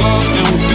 igual é um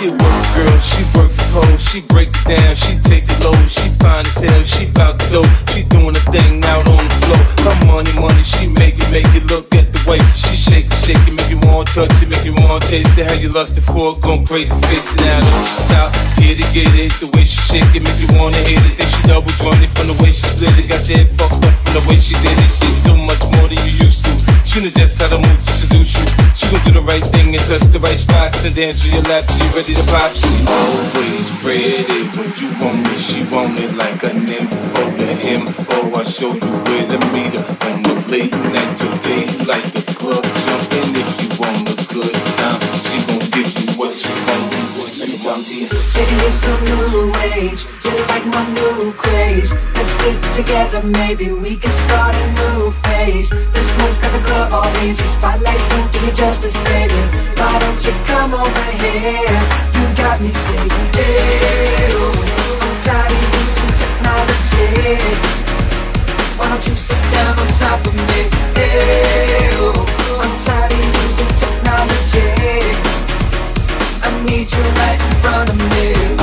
lusted for going crazy, facing out, don't stop. money, she make it, make it look at the way. She shake it, shake it, make you want to touch it, make you more taste the how you lust it for? Gone crazy facing out, get it, get it, the way she shakin', make you wanna hit it. Then she double jointed from the way she split it, got your head fucked up from the way she did it. She's so much more than you used to. Knows just how to move to seduce you. She gon' do the right thing and touch the right spots and dance to your lap till you ready to pop. She always ready when you want me. She want it like an info, the info. I show you where to meet her on the late night till daylight. The club jumping if you want a good Let me talk to you. Baby, you're so new age. You're like my new craze. Let's get together, maybe we can start a new phase. The smoke's got the club all hazy. Spotlights don't do you justice, baby. Why don't you come over here? You got me saying, hey, oh, I'm tired of using technology. Why don't you sit down on top of me? Hey, oh, need you right in front of me.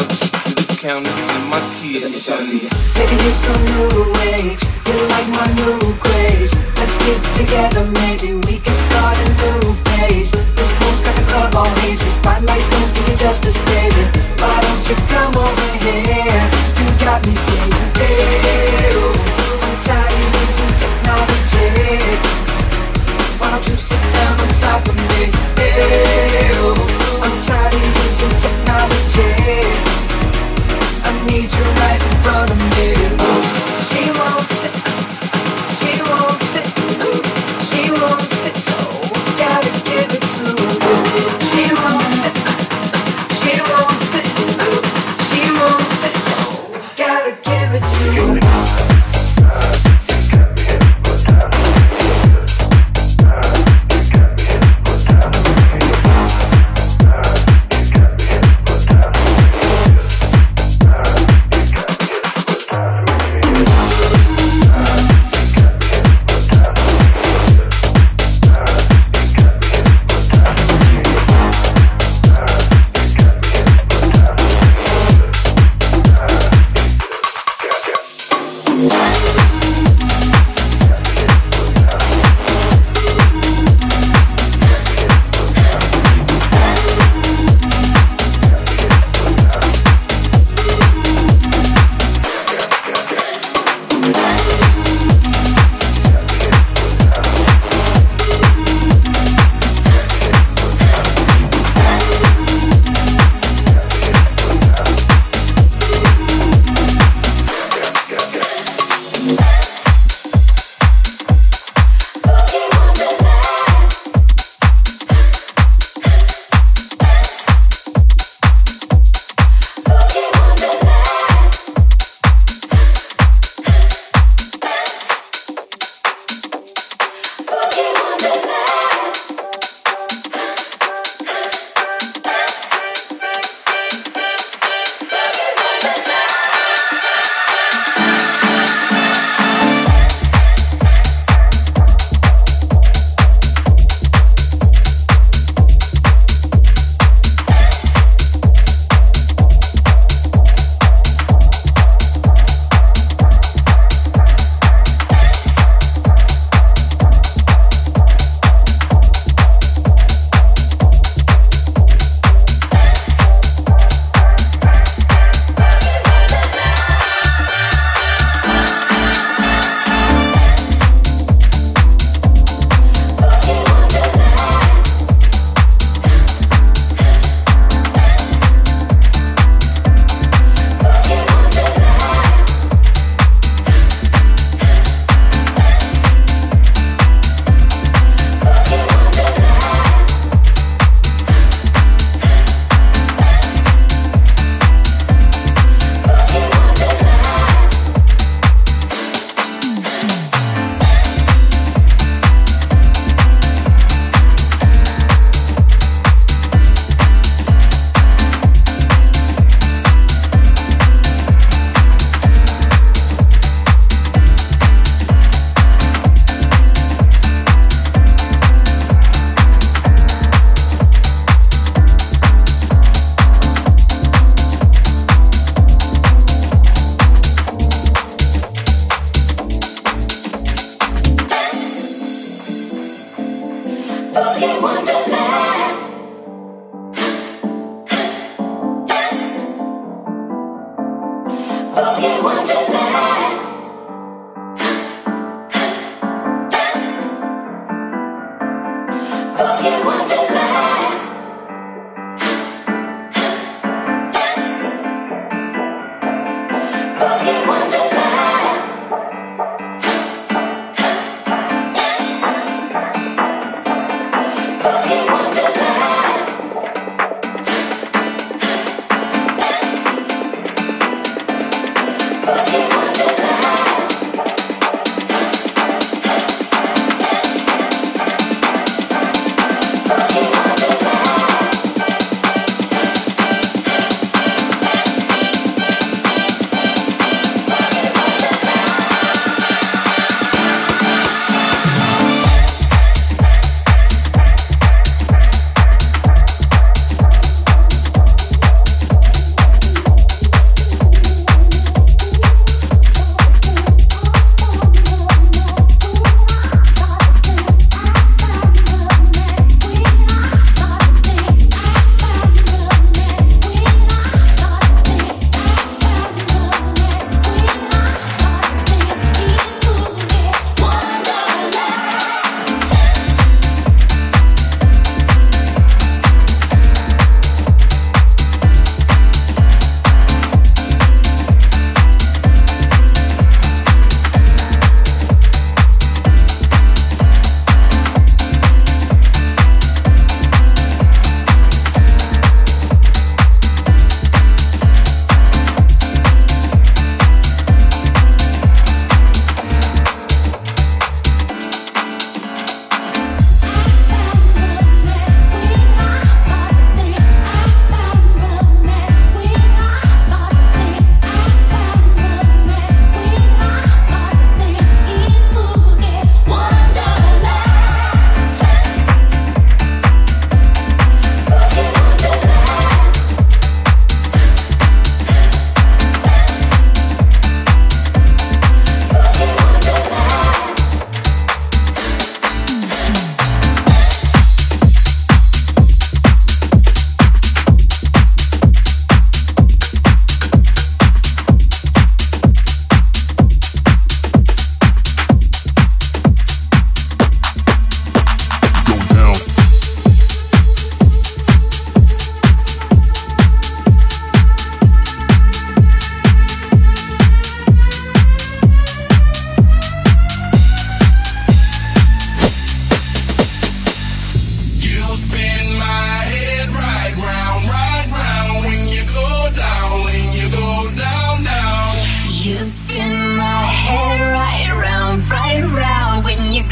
Couch to the counters in my kitchen. Baby, you're so new age. You're like my new craze. Let's get together, maybe we can start a new phase. The smoke's got the club all hazy. Spotlights don't do you justice, baby. Why don't you come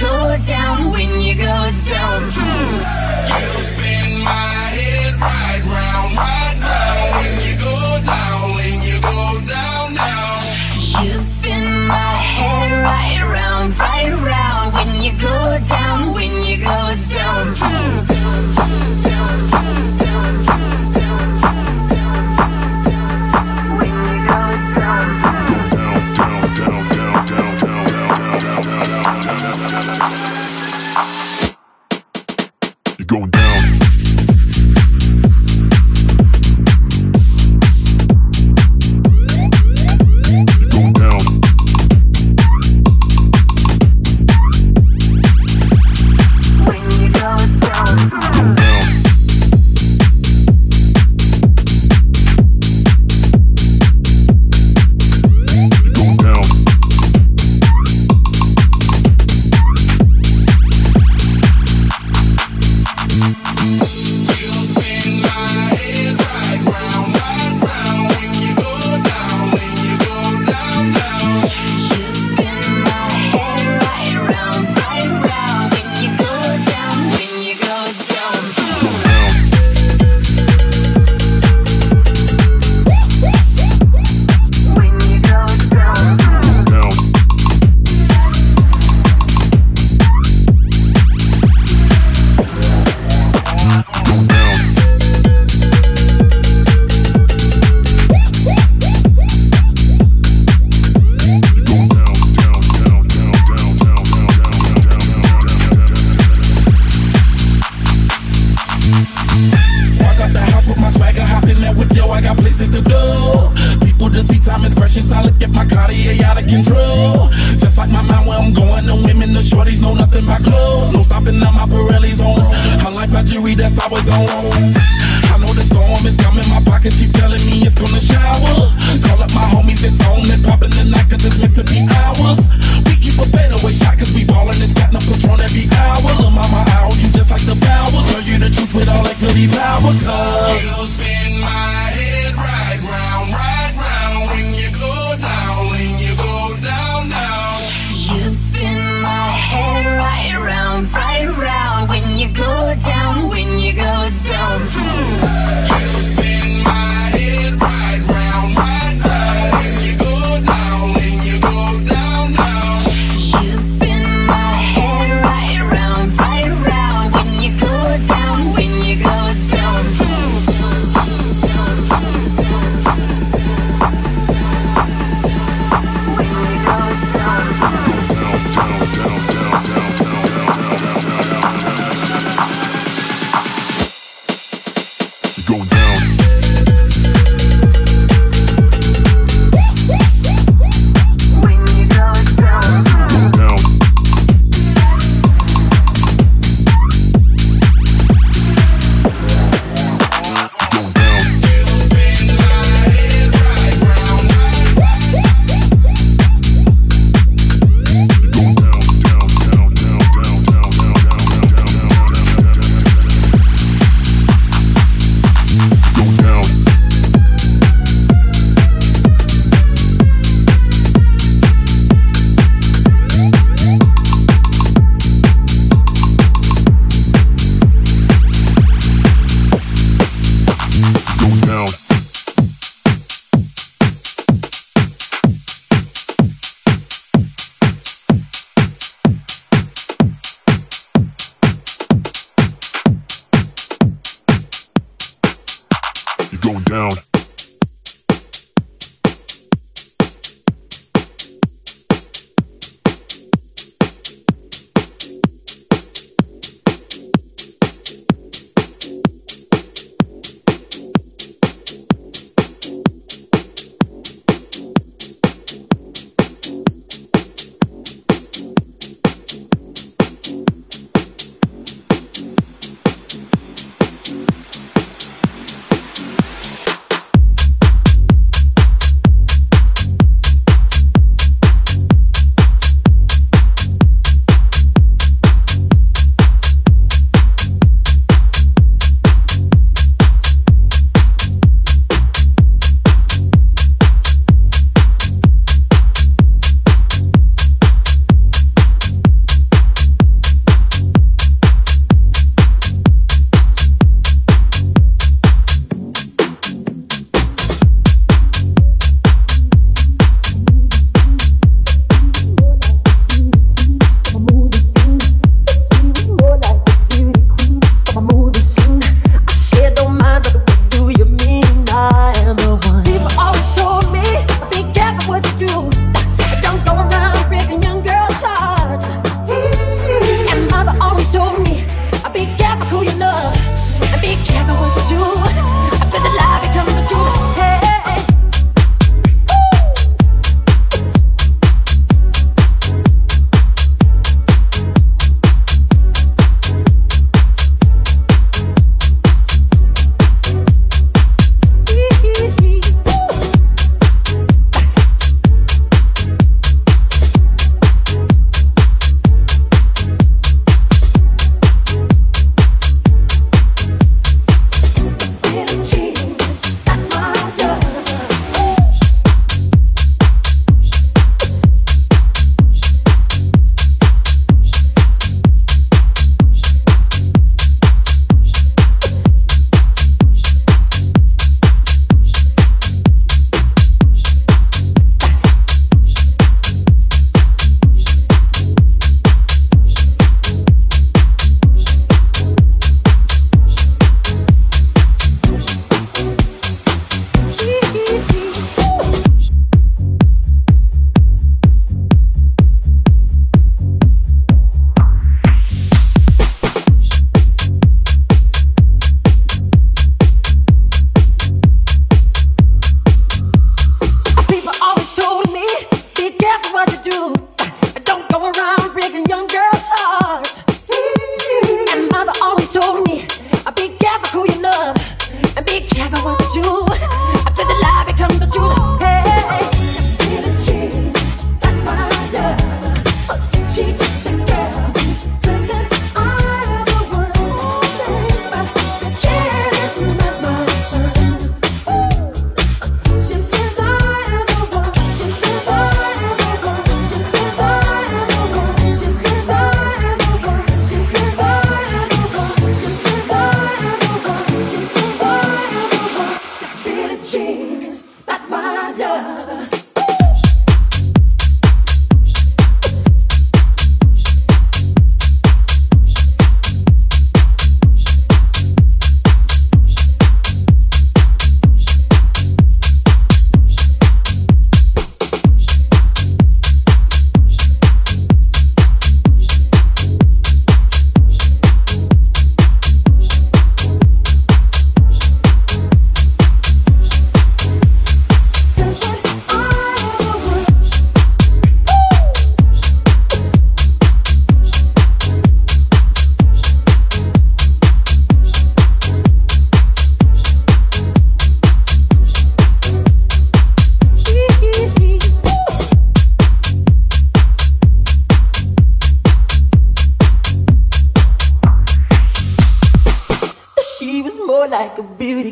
Walk up the house with my swagger, hopped in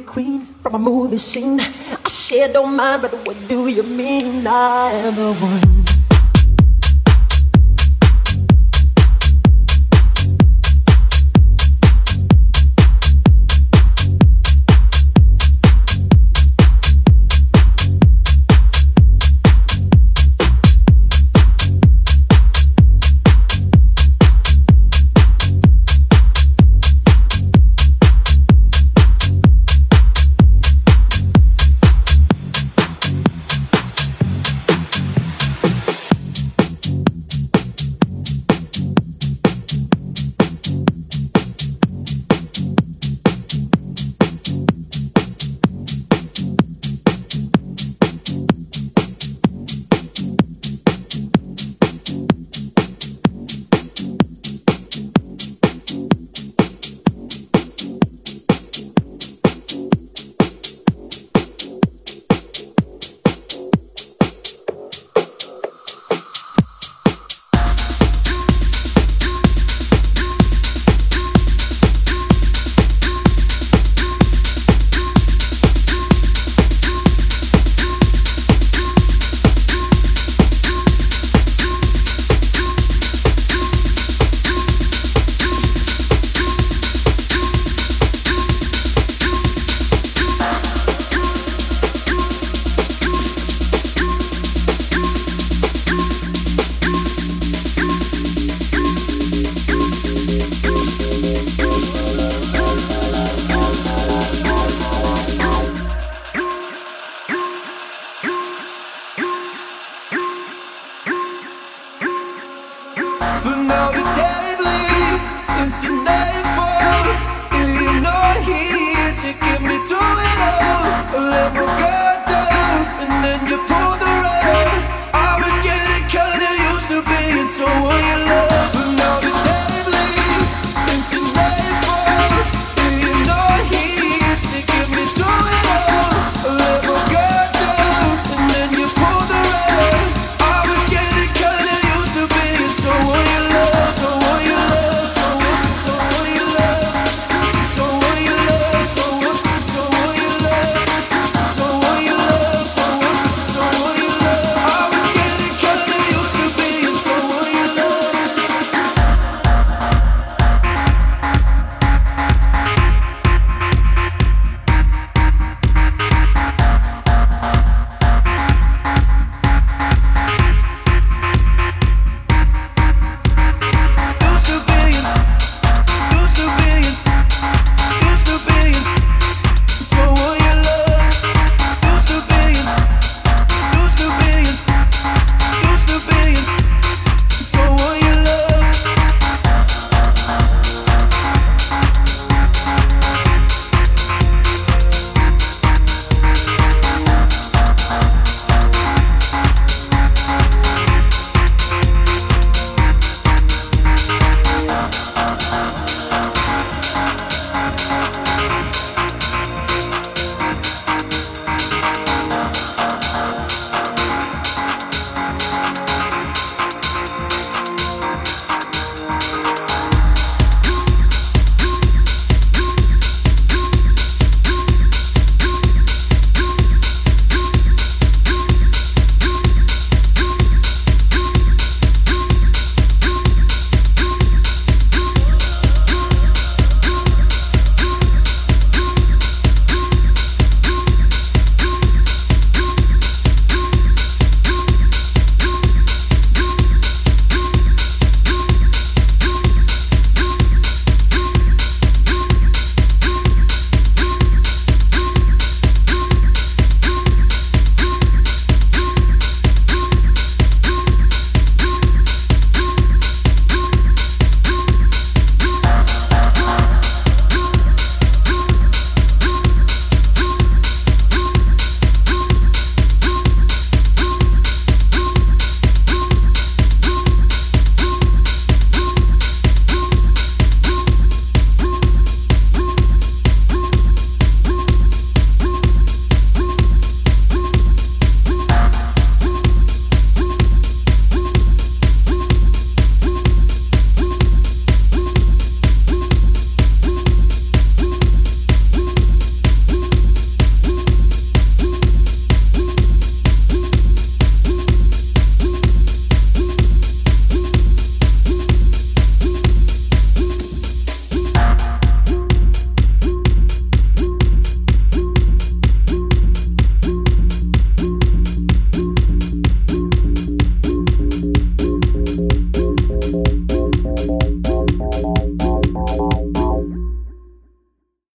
queen from a movie scene. I said, don't mind, but what do you mean? I am the one.